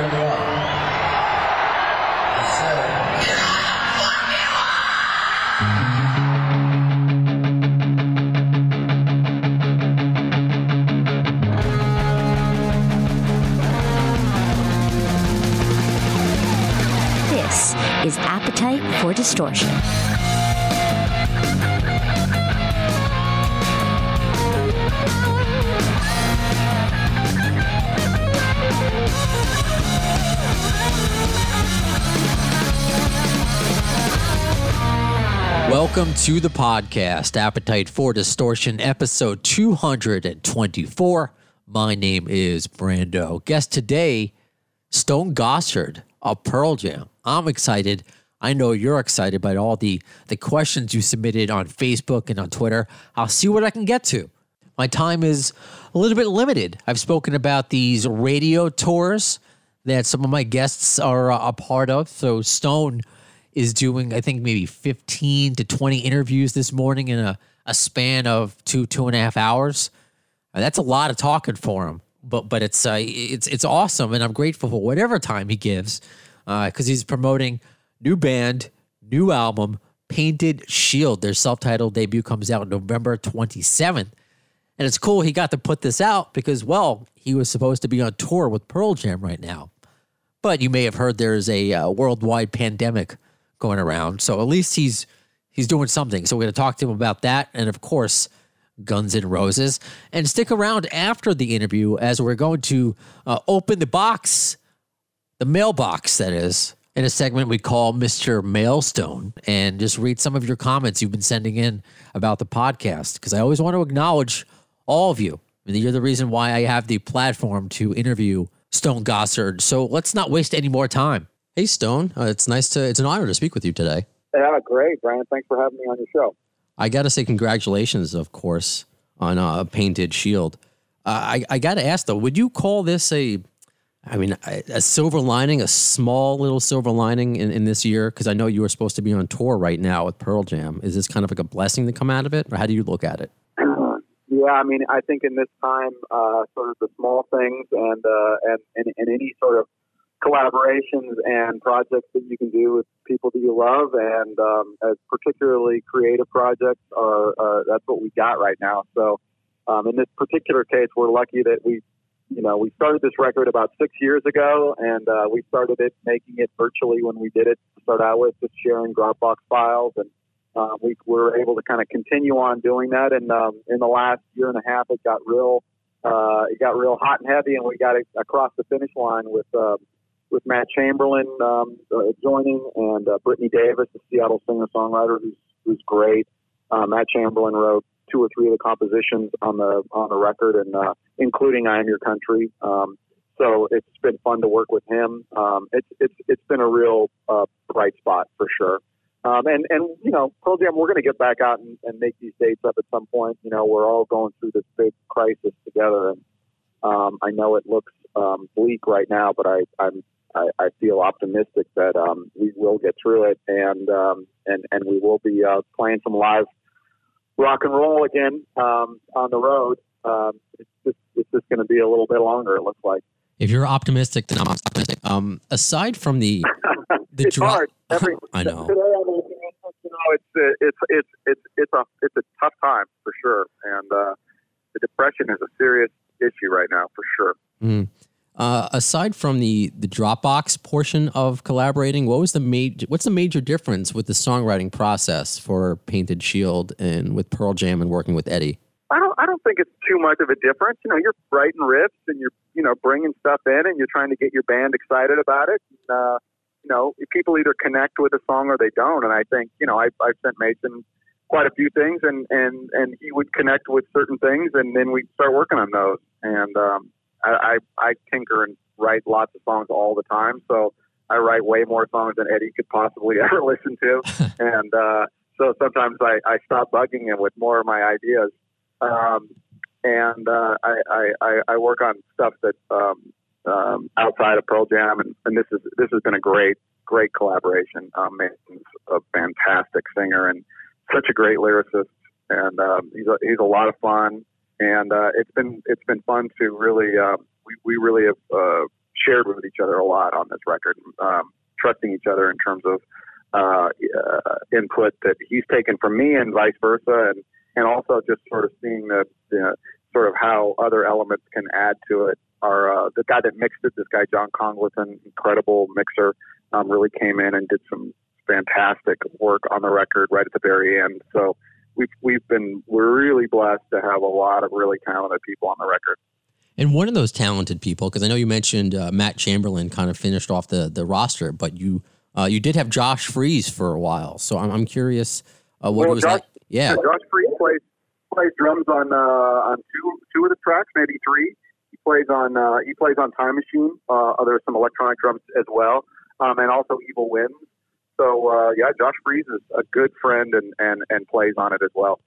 you up. This is Appetite for Distortion. Welcome to the podcast, Appetite for Distortion, episode 224. My name is Brando. Guest today, Stone Gossard of Pearl Jam. I'm excited. I know you're excited by all the, the questions you submitted on Facebook and on Twitter. I'll see what I can get to. My time is a little bit limited. I've spoken about these radio tours that some of my guests are a part of. So, Stone is doing, I think, maybe 15 to 20 interviews this morning in a, a span of two, two and a half hours. Uh, that's a lot of talking for him, but but it's uh, it's it's awesome, and I'm grateful for whatever time he gives because he's promoting new band, new album, Painted Shield. Their self-titled debut comes out November 27th, and it's cool he got to put this out because well, he was supposed to be on tour with Pearl Jam right now, but you may have heard there's a uh, worldwide pandemic going around, so at least he's he's doing something. So we're going to talk to him about that, and of course. Guns N' Roses. And stick around after the interview as we're going to uh, open the box, the mailbox, that is, in a segment we call Mr. Mailstone, and just read some of your comments you've been sending in about the podcast. Because I always want to acknowledge all of you. I mean, you're the reason why I have the platform to interview Stone Gossard. So let's not waste any more time. Hey Stone, uh, it's nice to it's an honor to speak with you today. Yeah, great, Brian. Thanks for having me on your show. I got to say congratulations, of course, on uh, Painted Shield. Uh, I I got to ask though, would you call this a I mean, a a silver lining, a small little silver lining in, in this year? Because I know you were supposed to be on tour right now with Pearl Jam. Is this kind of like a blessing to come out of it, or how do you look at it? Yeah, I mean, I think in this time, uh, sort of the small things and, uh, and and and any sort of collaborations and projects that you can do with people that you love, and um, as particularly creative projects, are uh, that's what we got right now. So, um, in this particular case, we're lucky that we, you know, we started this record about six years ago, and uh, we started it making it virtually when we did it to start out with, just sharing Dropbox files and uh, we were able to kind of continue on doing that. And um, in the last year and a half, it got real, uh, it got real hot and heavy, and we got across the finish line with uh, with Matt Chamberlain um, uh, joining and uh, Brittany Davis, the Seattle singer songwriter, who's who's great. Uh, Matt Chamberlain wrote two or three of the compositions on the on the record, and uh, including "I Am Your Country." Um, so it's been fun to work with him. Um, it's it's it's been a real uh, bright spot for sure. Um, and, and, you know, Pearl Jam, we're going to get back out and, and make these dates up at some point. You know, we're all going through this big crisis together. And um, I know it looks um, bleak right now, but I, I'm, I, I feel optimistic that um, we will get through it and, um, and, and we will be uh, playing some live rock and roll again um, on the road. Um, it's just, it's just going to be a little bit longer, it looks like. If you're optimistic, then I'm optimistic. Um, aside from the the it's hard. Every, I know. Today, looking at, you know, it's uh, it's it's it's it's a it's a tough time for sure, and uh, the depression is a serious issue right now for sure. Mm. Uh, aside from the the Dropbox portion of collaborating, what was the major? What's the major difference with the songwriting process for Painted Shield and with Pearl Jam and working with Eddie? I don't I don't think it's too much of a difference. You know, you're writing riffs and you're you know bringing stuff in and you're trying to get your band excited about it. And, uh, you know, people either connect with a song or they don't. And I think you know I I've sent Mason quite a few things and and and he would connect with certain things and then we'd start working on those. And um, I, I I tinker and write lots of songs all the time. So I write way more songs than Eddie could possibly ever listen to. and uh, so sometimes I, I stop bugging him with more of my ideas. Um, and uh, I, I, I, I work on stuff that um, um, outside of Pearl Jam, and, and this is this has been a great great collaboration. Um, Mason's a fantastic singer and such a great lyricist, and um, he's a, he's a lot of fun. And uh, it's been it's been fun to really uh, we we really have uh, shared with each other a lot on this record, um, trusting each other in terms of uh, uh, input that he's taken from me and vice versa, and and also just sort of seeing the, the sort of how other elements can add to it. Our uh, the guy that mixed it, this guy John Congleton, incredible mixer, um, really came in and did some fantastic work on the record right at the very end. So we've we've been we're really blessed to have a lot of really talented people on the record. And one of those talented people, because I know you mentioned uh, Matt Chamberlain kind of finished off the the roster, but you uh, you did have Josh Freese for a while. So I'm, I'm curious uh, what well, was Josh, like. Yeah, Josh Freese plays plays drums on uh, on two two of the tracks, maybe three. He plays on uh, he plays on Time Machine. Uh, there's some electronic drums as well, um, and also Evil Winds. So uh, yeah, Josh Freese is a good friend and, and, and plays on it as well.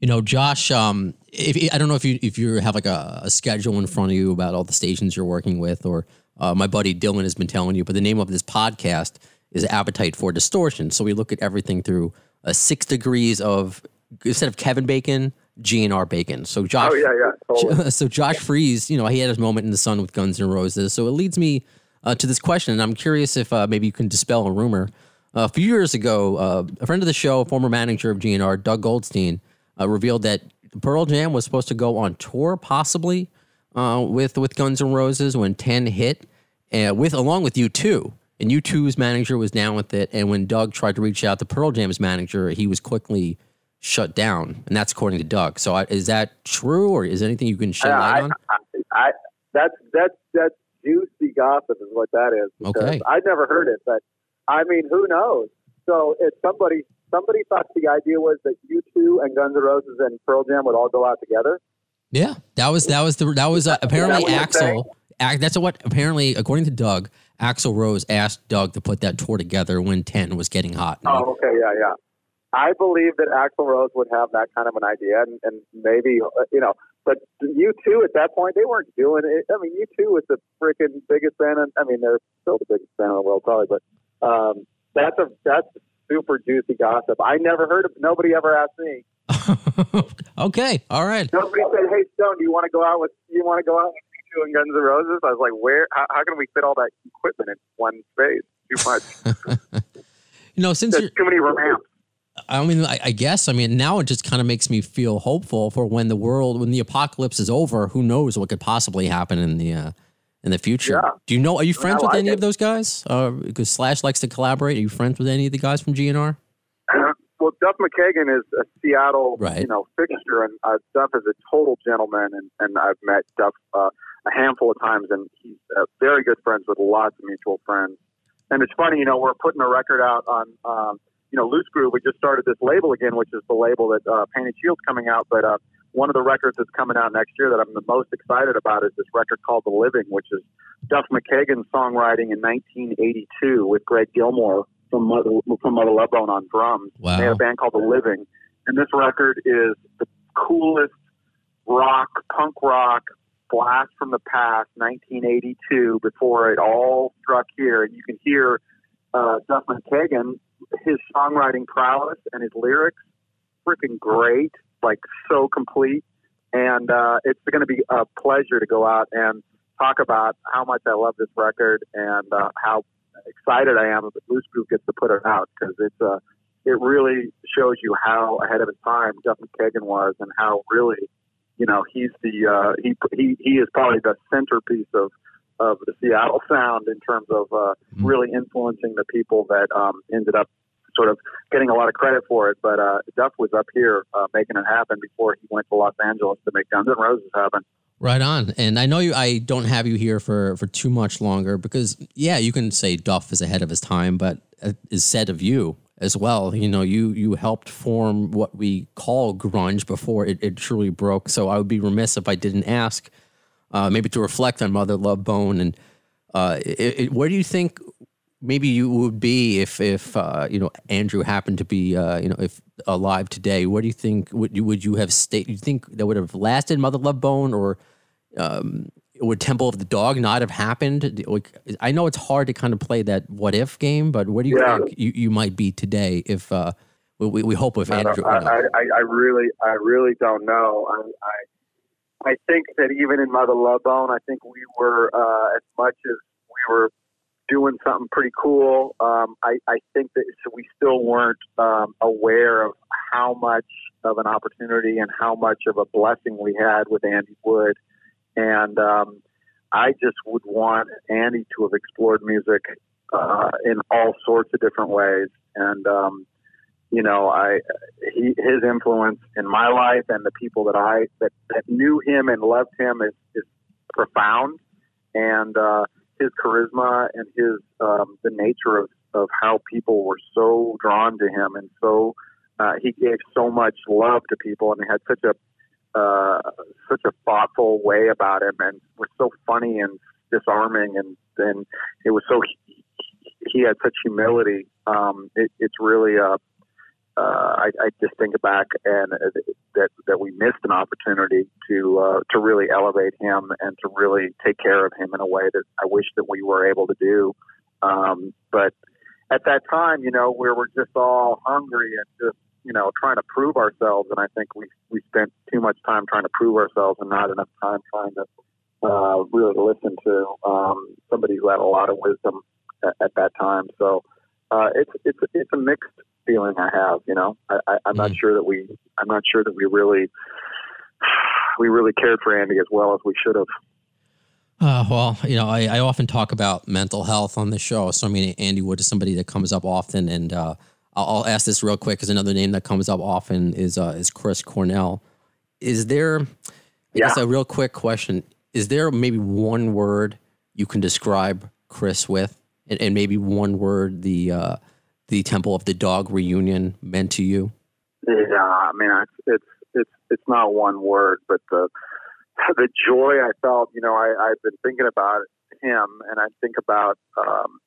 You know, Josh. Um, if I don't know if you if you have like a, a schedule in front of you about all the stations you're working with, or uh, my buddy Dylan has been telling you, but the name of this podcast is Appetite for Distortion. So we look at everything through uh, six degrees of instead of Kevin Bacon, GNR Bacon. So Josh. Oh yeah, yeah. Totally. So Josh Freese, you know, he had his moment in the sun with Guns N' Roses. So it leads me uh, to this question, and I'm curious if uh, maybe you can dispel a rumor. A few years ago, uh, a friend of the show, former manager of GNR, Doug Goldstein, uh, revealed that Pearl Jam was supposed to go on tour, possibly uh, with with Guns N' Roses when Ten hit, uh, with along with U2. And U2's manager was down with it. And when Doug tried to reach out to Pearl Jam's manager, he was quickly shut down. And that's according to Doug. So I, is that true, or is anything you can shed light on? I, I, that's that's that's juicy gossip is what that is. Okay. I've never heard it, but I mean, who knows? So if somebody somebody thought the idea was that you two and Guns N' Roses and Pearl Jam would all go out together. Yeah, that was that was the that was uh, apparently you're Axl. That's what apparently, according to Doug, Axl Rose asked Doug to put that tour together when Ten was getting hot. Oh, okay, yeah, yeah. I believe that Axl Rose would have that kind of an idea, and, and maybe uh, you know, but you two at that point they weren't doing it. I mean, you two was the freaking biggest band. In, I mean, they're still the biggest band in the world, probably, but um, that's a that's super juicy gossip. I never heard of. Nobody ever asked me. okay, all right. Nobody said, "Hey, Stone, do you want to go out with you want to go out with you and Guns N' Roses?" I was like, "Where? How, how can we fit all that equipment in one space? Too much. You know, since There's too many ramps." I mean, I, I guess, I mean, now it just kind of makes me feel hopeful for when the world, when the apocalypse is over. Who knows what could possibly happen in the uh, in the future? Yeah. Do you know? Are you friends with any it. of those guys? Uh, because Slash likes to collaborate. Are you friends with any of the guys from GNR? Well, Duff McKagan is a Seattle, Right. you know, fixture, and uh, Duff is a total gentleman, and, and I've met Duff uh, a handful of times, and he's uh, very good friends with lots of mutual friends. And it's funny, you know, we're putting a record out on, um, you know, Loose Groove. We just started this label again, which is the label that uh, Painted Shield's coming out, but uh, one of the records that's coming out next year that I'm the most excited about is this record called The Living, which is Duff McKagan's songwriting in 1982 with Greg Gilmore from Mother, from Mother Love Bone on drums. Wow. They had a band called The Living, and this record is the coolest rock, punk rock blast from the past, 1982, before it all struck here. And you can hear uh, Duff McKagan, his songwriting prowess and his lyrics, freaking great, like so complete. And uh, it's going to be a pleasure to go out and talk about how much I love this record and uh, how excited I am that Loose Groove gets to put it out because it's uh, it really shows you how ahead of his time Duff McKagan was and how really you know he's the uh, he he he is probably the centerpiece of of the Seattle sound in terms of uh, really influencing the people that um, ended up sort of getting a lot of credit for it. But uh, Duff was up here uh, making it happen before he went to Los Angeles to make Guns N' Roses happen. Right on. And I know you I don't have you here for for too much longer because yeah, you can say Duff is ahead of his time, but it is said of you as well. You know, you you helped form what we call grunge before it, it truly broke. So I would be remiss if I didn't ask uh, maybe to reflect on Mother Love Bone and uh, it, it, where do you think maybe you would be if if uh, you know Andrew happened to be uh, you know if alive today? What do you think would you would you have stayed? You think that would have lasted Mother Love Bone or um, would Temple of the Dog not have happened? Like, I know it's hard to kind of play that what if game, but what do you Yeah. think you, you might be today if uh, we- we, hope if I, Andrew? don't- I, I, I really, I really don't know. I, I, I think that even in Mother Love Bone, I think we were uh, as much as we were doing something pretty cool. Um, I, I think that we still weren't um, aware of how much of an opportunity and how much of a blessing we had with Andy Wood. And um, I just would want Andy to have explored music uh, in all sorts of different ways. And um, you know, I he, his influence in my life and the people that I that, that knew him and loved him is, is profound. And uh, his charisma and his um, the nature of, of how people were so drawn to him and so uh, he gave so much love to people and he had such a uh, such a thoughtful way about him and was so funny and disarming and and it was so he, he had such humility. Um, it, it's really a uh, I, I just think back and uh, that that we missed an opportunity to uh, to really elevate him and to really take care of him in a way that I wish that we were able to do. Um, but at that time, you know, we were just all hungry and just you know trying to prove ourselves. And I think we we spent too much time trying to prove ourselves and not enough time trying to uh, really listen to um, somebody who had a lot of wisdom at, at that time. So uh, it's it's it's a mixed feeling I have. You know, I, I, I'm not Mhm. sure that we I'm not sure that we really we really cared for Andy as well as we should have. Uh, well, you know, I, I often talk about mental health on the show. So, I mean, Andy Wood is somebody that comes up often, and uh, I'll, I'll ask this real quick because another name that comes up often is uh, is Chris Cornell. Is there, I guess, a real quick question? Is there maybe one word you can describe Chris with, and, and maybe one word the uh, the Temple of the Dog reunion meant to you? Yeah, I mean, it's it's it's not one word, but the the joy I felt. You know, I, I've been thinking about him, and I think about um,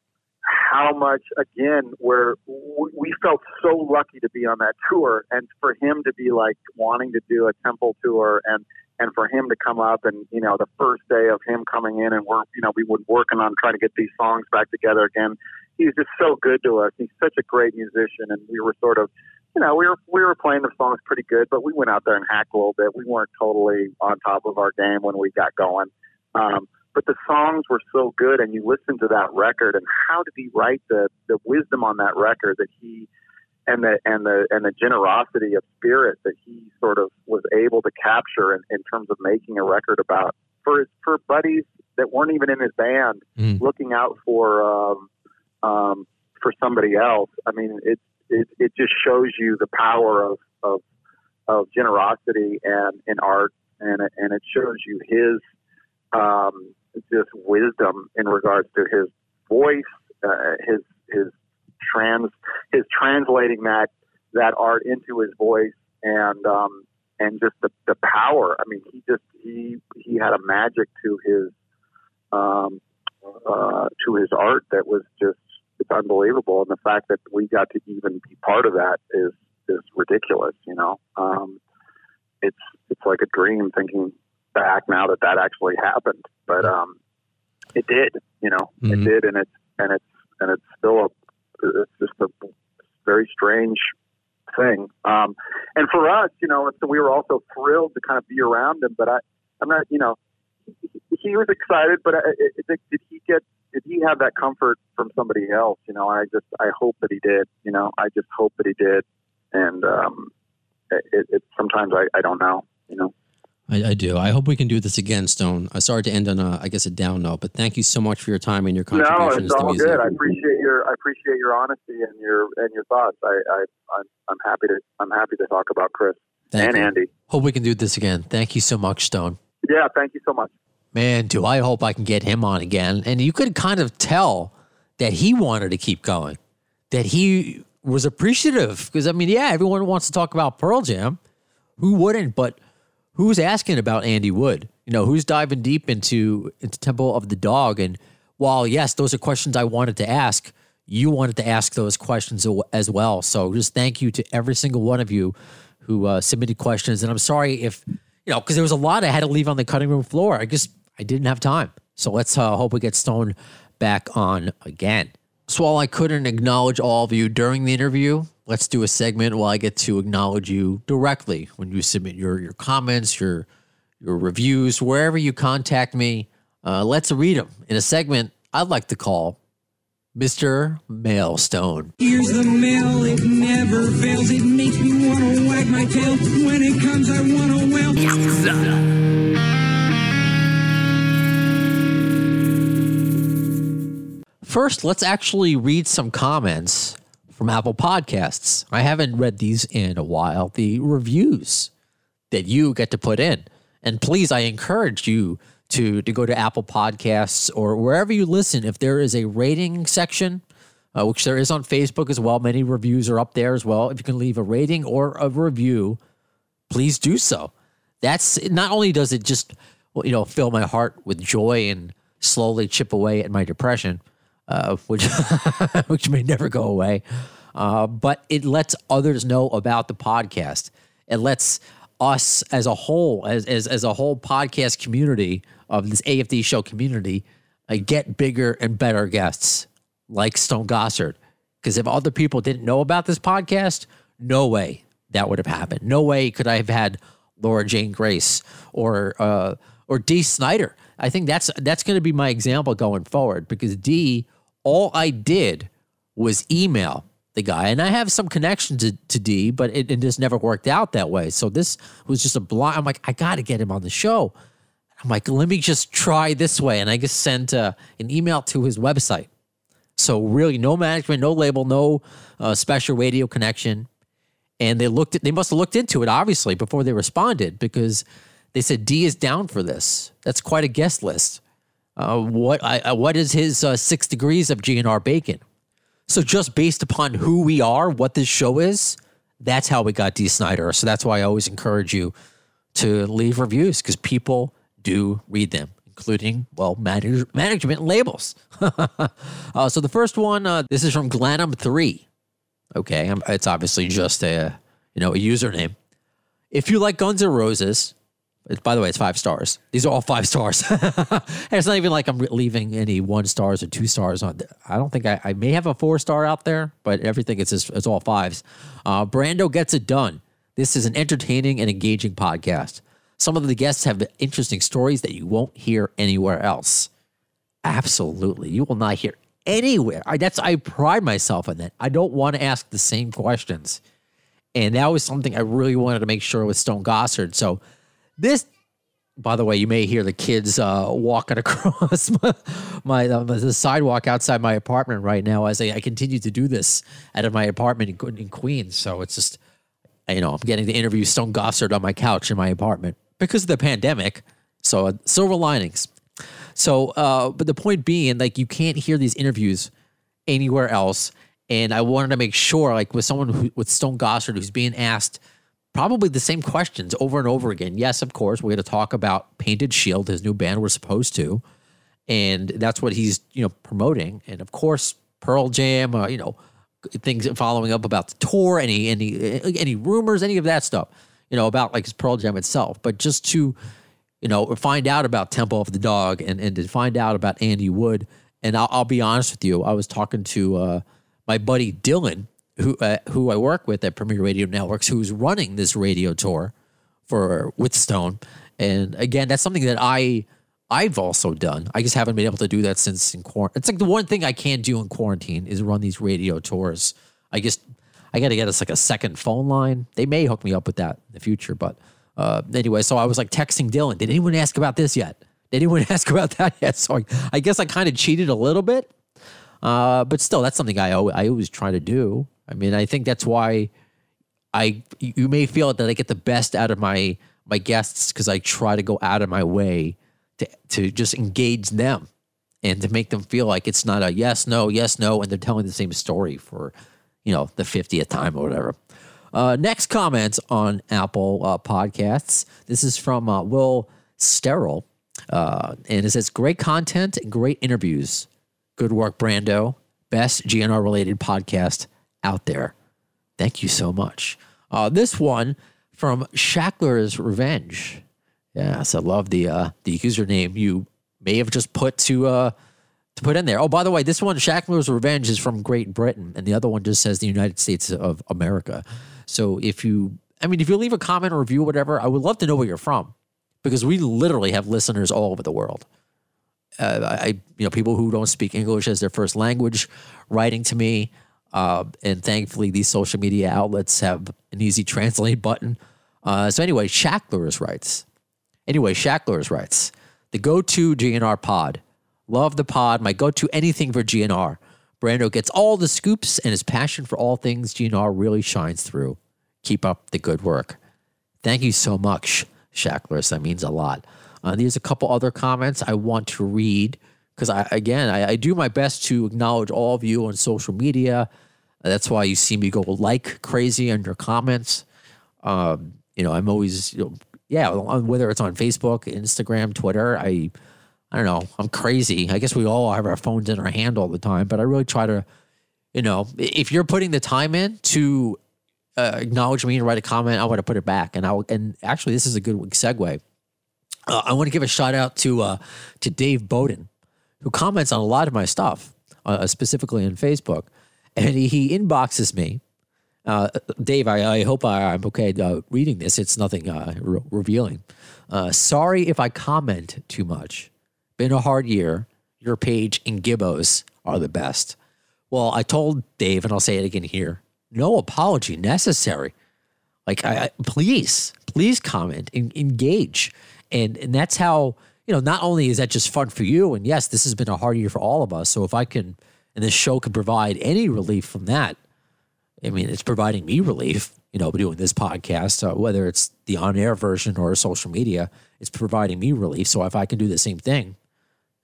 how much again where we we felt so lucky to be on that tour, and for him to be like wanting to do a temple tour, and and for him to come up, and you know, the first day of him coming in, and we're you know we were working on trying to get these songs back together again. He's just so good to us. He's such a great musician, and we were sort of you know, we were we were playing the songs pretty good, but we went out there and hacked a little bit. We weren't totally on top of our game when we got going. Um, but the songs were so good, and you listen to that record, and how did he write the the wisdom on that record that he and the and the and the generosity of spirit that he sort of was able to capture in, in terms of making a record about for his, for buddies that weren't even in his band, Mm. looking out for um, um, for somebody else. I mean, it it it just shows you the power of of of generosity and in art, and and it shows you his um, just wisdom in regards to his voice, uh, his his trans his translating that that art into his voice, and um, and just the, the power. I mean, he just he he had a magic to his um, uh, to his art that was just it's unbelievable, and the fact that we got to even be part of that is is ridiculous. You know, um, it's it's like a dream thinking back now that that actually happened, but um, it did. You know, Mhm. it did, and it's and it's and it's still a it's just a very strange thing. Um, and for us, you know, so we were also thrilled to kind of be around him. But I, I'm not, you know, he, he was excited. But I, I, did he get? Did he have that comfort from somebody else? You know, I just I hope that he did. You know, I just hope that he did. And um, it, it sometimes I, I don't know. You know. I, I do. I hope we can do this again, Stone. I'm sorry to end on a, I guess, a down note, but thank you so much for your time and your No, contributions it's all good. I appreciate your I appreciate your honesty and your and your thoughts. I, I I'm, I'm happy to I'm happy to talk about Chris Thank and you. Andy. Hope we can do this again. Thank you so much, Stone. Yeah, thank you so much. Man, do I hope I can get him on again. And you could kind of tell that he wanted to keep going, that he was appreciative. Because, I mean, yeah, everyone wants to talk about Pearl Jam. Who wouldn't? But who's asking about Andy Wood? You know, who's diving deep into, into Temple of the Dog? And while, yes, those are questions I wanted to ask, you wanted to ask those questions as well. So just thank you to every single one of you who uh, submitted questions. And I'm sorry if, you know, because there was a lot I had to leave on the cutting room floor. I just, I didn't have time. So let's uh, hope we get Stone back on again. So while I couldn't acknowledge all of you during the interview, let's do a segment while I get to acknowledge you directly when you submit your your comments, your your reviews, wherever you contact me. Uh, let's read them in a segment I'd like to call Mr. Mailstone. Here's the mail, it never fails. It makes me want to wag my tail. When it comes, I want to wail. First, let's actually read some comments from Apple Podcasts. I haven't read these in a while. The reviews that you get to put in. And please, I encourage you to, to go to Apple Podcasts or wherever you listen. If there is a rating section, uh, which there is on Facebook as well, many reviews are up there as well. If you can leave a rating or a review, please do so. That's not only does it just you know fill my heart with joy and slowly chip away at my depression, uh, which which may never go away, uh, but it lets others know about the podcast. It lets us as a whole, as as, as a whole podcast community of this AFD show community, uh, get bigger and better guests like Stone Gossard. Because if other people didn't know about this podcast, no way that would have happened. No way could I have had Laura Jane Grace or uh, or Dee Snider. I think that's that's going to be my example going forward because Dee, all I did was email the guy, and I have some connection to, to Dee, but it, it just never worked out that way. So this was just a blind. I'm like, I got to get him on the show. I'm like, let me just try this way, and I just sent uh, an email to his website. So really, no management, no label, no uh, special radio connection. And they looked at, they must have looked into it obviously before they responded because they said Dee is down for this. That's quite a guest list. Uh, what I, uh, what is his uh, six degrees of GNR bacon? So just based upon who we are, what this show is, that's how we got Dee Snider. So that's why I always encourage you to leave reviews because people do read them, including well manage, management labels. uh, so the first one, uh, this is from Glanham Three. Okay, it's obviously just a you know a username. If you like Guns N' Roses, by the way, it's five stars. These are all five stars. it's not even like I'm leaving any one stars or two stars on. I don't think I, I may have a four star out there, but everything it's just, it's all fives. Uh, Brando gets it done. This is an entertaining and engaging podcast. Some of the guests have interesting stories that you won't hear anywhere else. Absolutely, you will not hear anywhere. I, that's I pride myself on that. I don't want to ask the same questions, and that was something I really wanted to make sure with Stone Gossard. So this, by the way, you may hear the kids uh, walking across my, my uh, the sidewalk outside my apartment right now as I, I continue to do this out of my apartment in, in Queens. So it's just, you know, I'm getting to interview Stone Gossard on my couch in my apartment because of the pandemic. So uh, silver linings. So, uh, but the point being, like, you can't hear these interviews anywhere else. And I wanted to make sure, like, with someone who, with Stone Gossard, who's being asked probably the same questions over and over again. Yes, of course, we're going to talk about Painted Shield, his new band. We're supposed to, and that's what he's you know promoting. And of course, Pearl Jam. Uh, you know, things following up about the tour, any any any rumors, any of that stuff. You know about like Pearl Jam itself, but just to you know find out about Temple of the Dog and and to find out about Andy Wood. And I'll, I'll be honest with you, I was talking to uh, my buddy Dylan who uh, who I work with at Premier Radio Networks, who's running this radio tour for with Stone. And again, that's something that I I've also done. I just haven't been able to do that since in quarantine. It's like the one thing I can't do in quarantine is run these radio tours. I just I got to get us like a second phone line. They may hook me up with that in the future, but uh, anyway, so I was like texting Dylan. Did anyone ask about this yet? Did anyone ask about that yet? So I, I guess I kind of cheated a little bit, uh, but still, that's something I always, I always try to do. I mean, I think that's why I you may feel that I get the best out of my my guests because I try to go out of my way to to just engage them and to make them feel like it's not a yes no yes no and they're telling the same story for you know the 50th time or whatever. Uh, next comments on Apple uh, Podcasts. This is from uh, Will sterile uh, and it says great content and great interviews. Good work, Brando. Best GNR related podcast out there. Thank you so much. Uh, this one from Shackler's Revenge. Yes, I love the uh, the username you may have just put to uh, to put in there. Oh, by the way, this one Shackler's Revenge is from Great Britain, and the other one just says the United States of America. So if you, I mean, if you leave a comment or review, or whatever, I would love to know where you're from because we literally have listeners all over the world. uh, I, you know, people who don't speak English as their first language writing to me. Uh, and thankfully, these social media outlets have an easy translate button. Uh, so anyway, Shacklers writes. Anyway, Shacklers writes the go-to GNR pod. Love the pod. My go-to anything for GNR. Brando gets all the scoops, and his passion for all things GNR really shines through. Keep up the good work. Thank you so much, Shacklers. That means a lot. Uh, there's a couple other comments I want to read because I again I, I, do my best to acknowledge all of you on social media. That's why you see me go like crazy on your comments. Um, you know, I'm always you know, yeah, whether it's on Facebook, Instagram, Twitter, I I don't know, I'm crazy. I guess we all have our phones in our hand all the time, but I really try to, you know, if you're putting the time in to uh, acknowledge me and write a comment, I want to put it back. And I and actually, this is a good segue. Uh, I want to give a shout out to uh, to Dave Bowden, who comments on a lot of my stuff, uh, specifically on Facebook, and he, he inboxes me. Uh, Dave, I, I hope I, am okay uh, reading this. It's nothing uh, re- revealing. sorry if I comment too much. Been a hard year. Your page and Gibbos are the best. Well, I told Dave, and I'll say it again here no apology necessary. Like, I, I please, please comment, and engage, and and that's how you know. Not only is that just fun for you, and yes, this has been a hard year for all of us. So if I can, and this show can provide any relief from that, I mean, it's providing me relief. You know, doing this podcast, uh, whether it's the on-air version or social media, it's providing me relief. So if I can do the same thing,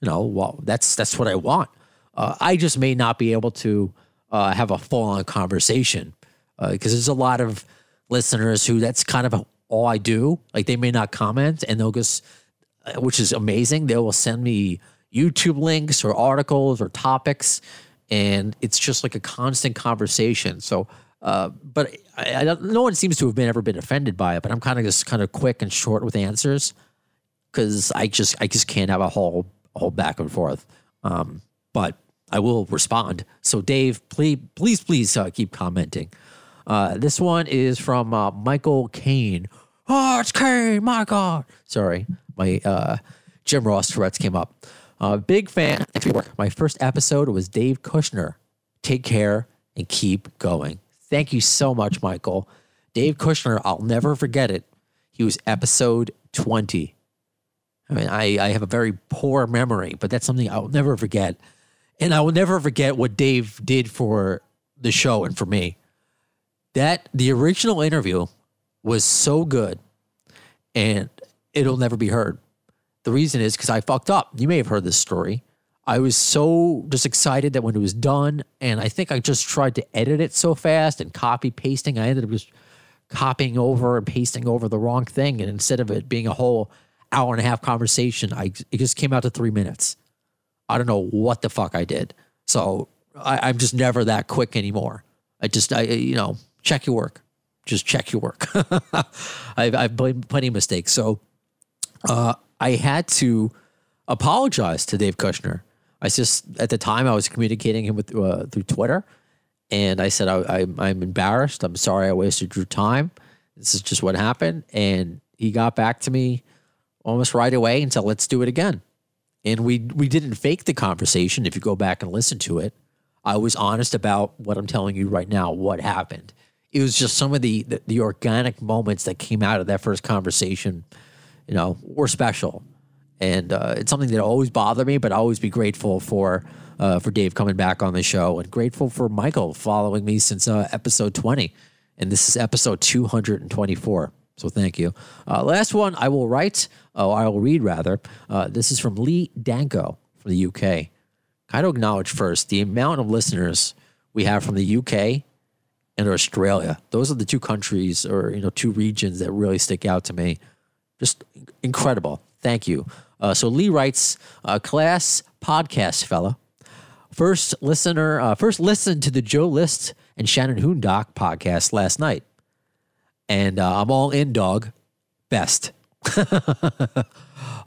you know, well, that's that's what I want. Uh, I just may not be able to uh, have a full on conversation because uh, there's a lot of listeners who that's kind of all I do. Like they may not comment and they'll just, which is amazing. They will send me YouTube links or articles or topics, and it's just like a constant conversation. So, uh, but I, I no one seems to have been ever been offended by it. But I'm kind of just kind of quick and short with answers because I just I just can't have a whole whole back and forth. Um, but I will respond. So, Dave, please, please, please uh, keep commenting. Uh, this one is from uh, Michael Kane. Oh, it's Kane, my God. Sorry, my uh, Jim Ross Tourette's came up. Uh, big fan. My first episode was Dave Kushner. Take care and keep going. Thank you so much, Michael. Dave Kushner, I'll never forget it. He was episode 20. I mean, I, I have a very poor memory, but that's something I'll never forget. And I will never forget what Dave did for the show and for me. That the original interview was so good and it'll never be heard. The reason is because I fucked up. You may have heard this story. I was so just excited that when it was done, and I think I just tried to edit it so fast and copy pasting, I ended up just copying over and pasting over the wrong thing. And instead of it being a whole hour and a half conversation, I it just came out to three minutes. I don't know what the fuck I did. So I, am just never that quick anymore. I just, I, you know, check your work. Just check your work. I've, I've made plenty of mistakes. So uh, I had to apologize to Dave Kushner. I just, at the time, I was communicating him with uh, through Twitter. And I said, I, I, I'm embarrassed. I'm sorry I wasted your time. This is just what happened. And he got back to me almost right away and said, let's do it again. And we we didn't fake the conversation. If you go back and listen to it, I was honest about what I'm telling you right now. What happened? It was just some of the the, the organic moments that came out of that first conversation. You know, were special, and uh, it's something that always bothered me. But I always be grateful for uh, for Dave coming back on the show, and grateful for Michael following me since uh, episode 20, and this is episode 224. So thank you. Uh, last one I will write, oh, I will read rather. Uh, this is from Lee Danko from the UK. Kind of acknowledge first the amount of listeners we have from the UK and Australia. Those are the two countries or you know two regions that really stick out to me. Just incredible. Thank you. Uh, so Lee writes, uh, class podcast fella. First listener, uh, first listened to the Joe List and Shannon Hoondock podcast last night and uh, I'm all in, dog. Best. oh,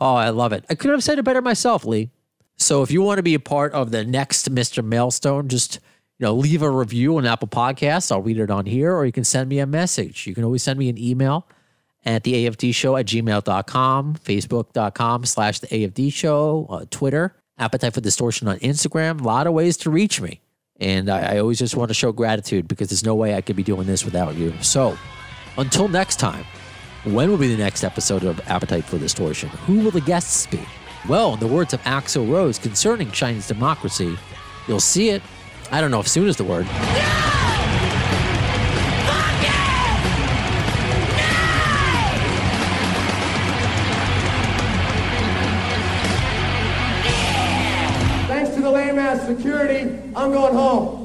I love it. I couldn't have said it better myself, Lee. So if you want to be a part of the next Mr. Mailstone, just you know, leave a review on Apple Podcasts. I'll read it on here, or you can send me a message. You can always send me an email at the AFD show at gmail.com, facebook.com slash the AFD show, uh, Twitter, Appetite for Distortion on Instagram. A lot of ways to reach me. And I, I always just want to show gratitude because there's no way I could be doing this without you. So until next time, when will be the next episode of Appetite for Distortion? Who will the guests be? Well, in the words of Axl Rose concerning Chinese democracy, you'll see it. I don't know if soon is the word. Thanks to the lame ass security, I'm going home.